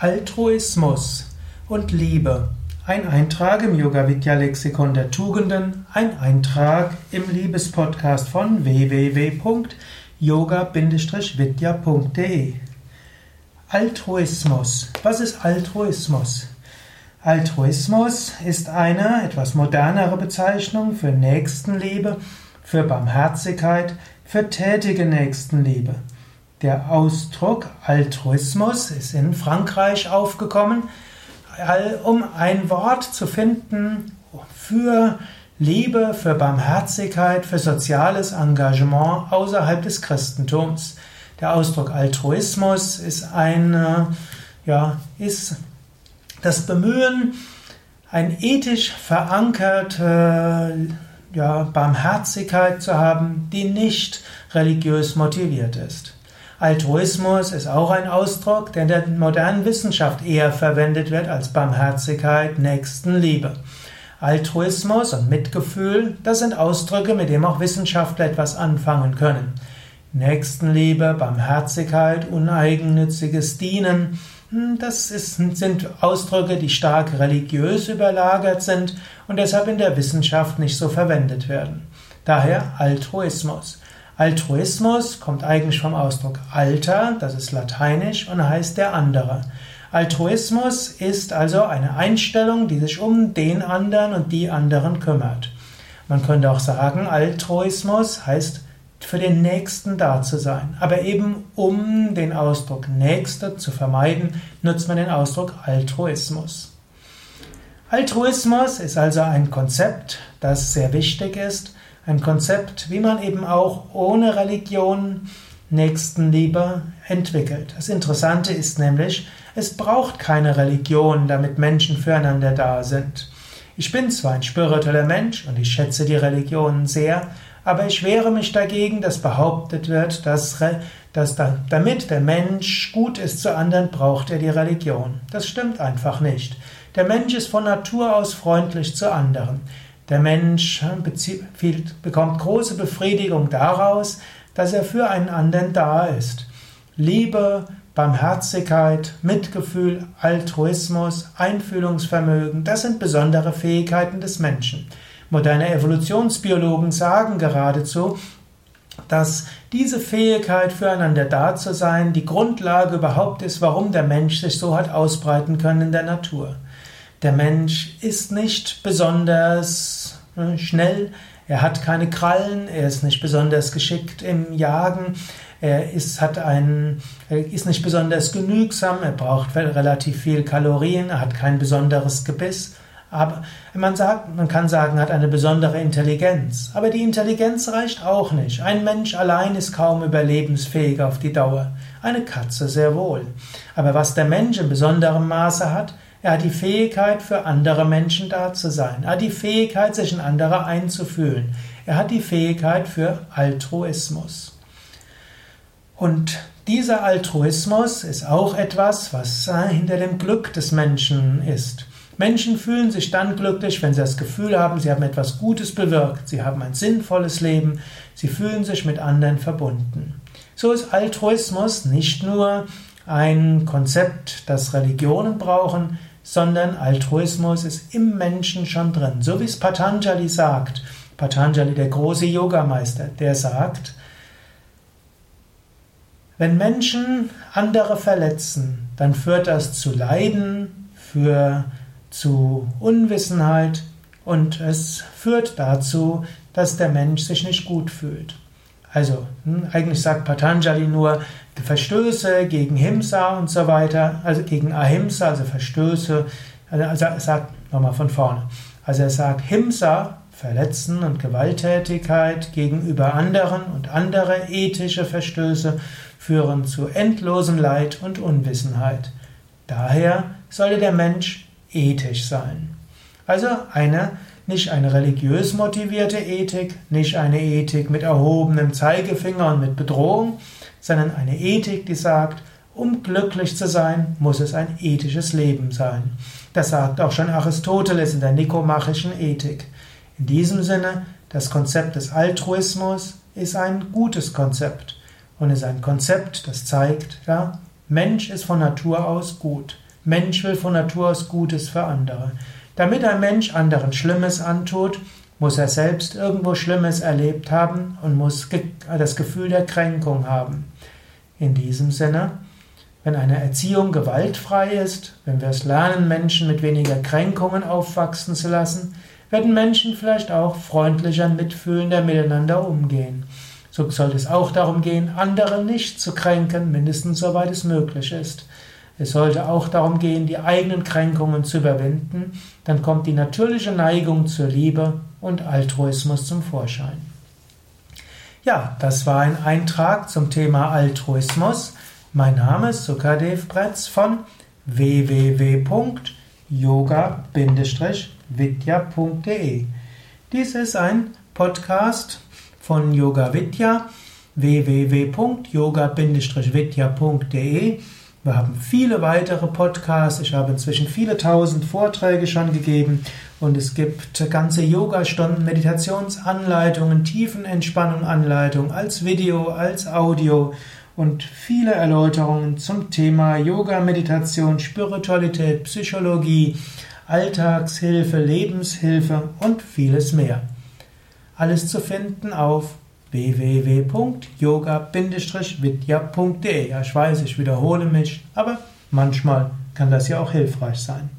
Altruismus und Liebe. Ein Eintrag im Yoga Vidya Lexikon der Tugenden, ein Eintrag im Liebespodcast von www.yoga-vidya.de. Altruismus. Was ist Altruismus? Altruismus ist eine etwas modernere Bezeichnung für Nächstenliebe, für Barmherzigkeit, für tätige Nächstenliebe. Der Ausdruck Altruismus ist in Frankreich aufgekommen, um ein Wort zu finden für Liebe, für Barmherzigkeit, für soziales Engagement außerhalb des Christentums. Der Ausdruck Altruismus ist ein, ja, ist das Bemühen, ein ethisch verankerte ja, Barmherzigkeit zu haben, die nicht religiös motiviert ist. Altruismus ist auch ein Ausdruck, der in der modernen Wissenschaft eher verwendet wird als Barmherzigkeit, Nächstenliebe. Altruismus und Mitgefühl, das sind Ausdrücke, mit denen auch Wissenschaftler etwas anfangen können. Nächstenliebe, Barmherzigkeit, uneigennütziges Dienen, hm, das ist, sind Ausdrücke, die stark religiös überlagert sind und deshalb in der Wissenschaft nicht so verwendet werden. Daher Altruismus. Altruismus kommt eigentlich vom Ausdruck alter, das ist lateinisch und heißt der andere. Altruismus ist also eine Einstellung, die sich um den anderen und die anderen kümmert. Man könnte auch sagen, Altruismus heißt für den Nächsten da zu sein. Aber eben um den Ausdruck Nächste zu vermeiden, nutzt man den Ausdruck Altruismus. Altruismus ist also ein Konzept, das sehr wichtig ist ein Konzept, wie man eben auch ohne Religion Nächstenliebe entwickelt. Das Interessante ist nämlich, es braucht keine Religion, damit Menschen füreinander da sind. Ich bin zwar ein spiritueller Mensch und ich schätze die Religion sehr, aber ich wehre mich dagegen, dass behauptet wird, dass, dass da, damit der Mensch gut ist zu anderen, braucht er die Religion. Das stimmt einfach nicht. Der Mensch ist von Natur aus freundlich zu anderen. Der Mensch bekommt große Befriedigung daraus, dass er für einen anderen da ist. Liebe, Barmherzigkeit, Mitgefühl, Altruismus, Einfühlungsvermögen, das sind besondere Fähigkeiten des Menschen. Moderne Evolutionsbiologen sagen geradezu, dass diese Fähigkeit füreinander da zu sein die Grundlage überhaupt ist, warum der Mensch sich so hat ausbreiten können in der Natur. Der Mensch ist nicht besonders äh, schnell, er hat keine Krallen, er ist nicht besonders geschickt im Jagen, er ist, hat einen, ist nicht besonders genügsam, er braucht relativ viel Kalorien, er hat kein besonderes Gebiss. Aber man sagt, man kann sagen, er hat eine besondere Intelligenz. Aber die Intelligenz reicht auch nicht. Ein Mensch allein ist kaum überlebensfähig auf die Dauer. Eine Katze sehr wohl. Aber was der Mensch in besonderem Maße hat, er hat die Fähigkeit, für andere Menschen da zu sein. Er hat die Fähigkeit, sich in andere einzufühlen. Er hat die Fähigkeit für Altruismus. Und dieser Altruismus ist auch etwas, was hinter dem Glück des Menschen ist. Menschen fühlen sich dann glücklich, wenn sie das Gefühl haben, sie haben etwas Gutes bewirkt, sie haben ein sinnvolles Leben, sie fühlen sich mit anderen verbunden. So ist Altruismus nicht nur ein Konzept, das Religionen brauchen, sondern Altruismus ist im Menschen schon drin. So wie es Patanjali sagt. Patanjali, der große Yogameister, der sagt, wenn Menschen andere verletzen, dann führt das zu Leiden, für, zu Unwissenheit und es führt dazu, dass der Mensch sich nicht gut fühlt. Also, hm, eigentlich sagt Patanjali nur Verstöße gegen Himsa und so weiter, also gegen Ahimsa, also Verstöße. Also er sagt nochmal von vorne. Also er sagt Himsa, Verletzen und Gewalttätigkeit gegenüber anderen und andere ethische Verstöße führen zu endlosem Leid und Unwissenheit. Daher sollte der Mensch ethisch sein. Also eine nicht eine religiös motivierte Ethik, nicht eine Ethik mit erhobenem Zeigefinger und mit Bedrohung, sondern eine Ethik, die sagt, um glücklich zu sein, muss es ein ethisches Leben sein. Das sagt auch schon Aristoteles in der Nikomachischen Ethik. In diesem Sinne, das Konzept des Altruismus ist ein gutes Konzept und ist ein Konzept, das zeigt, ja, Mensch ist von Natur aus gut. Mensch will von Natur aus Gutes für andere. Damit ein Mensch anderen Schlimmes antut, muss er selbst irgendwo Schlimmes erlebt haben und muss das Gefühl der Kränkung haben. In diesem Sinne, wenn eine Erziehung gewaltfrei ist, wenn wir es lernen, Menschen mit weniger Kränkungen aufwachsen zu lassen, werden Menschen vielleicht auch freundlicher, mitfühlender miteinander umgehen. So sollte es auch darum gehen, andere nicht zu kränken, mindestens soweit es möglich ist. Es sollte auch darum gehen, die eigenen Kränkungen zu überwinden, dann kommt die natürliche Neigung zur Liebe und Altruismus zum Vorschein. Ja, das war ein Eintrag zum Thema Altruismus. Mein Name ist Sukadev Bretz von www.yoga-vidya.de. Dies ist ein Podcast von Yoga Vidya www.yoga-vidya.de wir haben viele weitere Podcasts. Ich habe inzwischen viele tausend Vorträge schon gegeben und es gibt ganze Yoga-Stunden, Meditationsanleitungen, Tiefenentspannung-Anleitungen als Video, als Audio und viele Erläuterungen zum Thema Yoga, Meditation, Spiritualität, Psychologie, Alltagshilfe, Lebenshilfe und vieles mehr. Alles zu finden auf www.yoga-vidya.de. Ja, ich weiß, ich wiederhole mich, aber manchmal kann das ja auch hilfreich sein.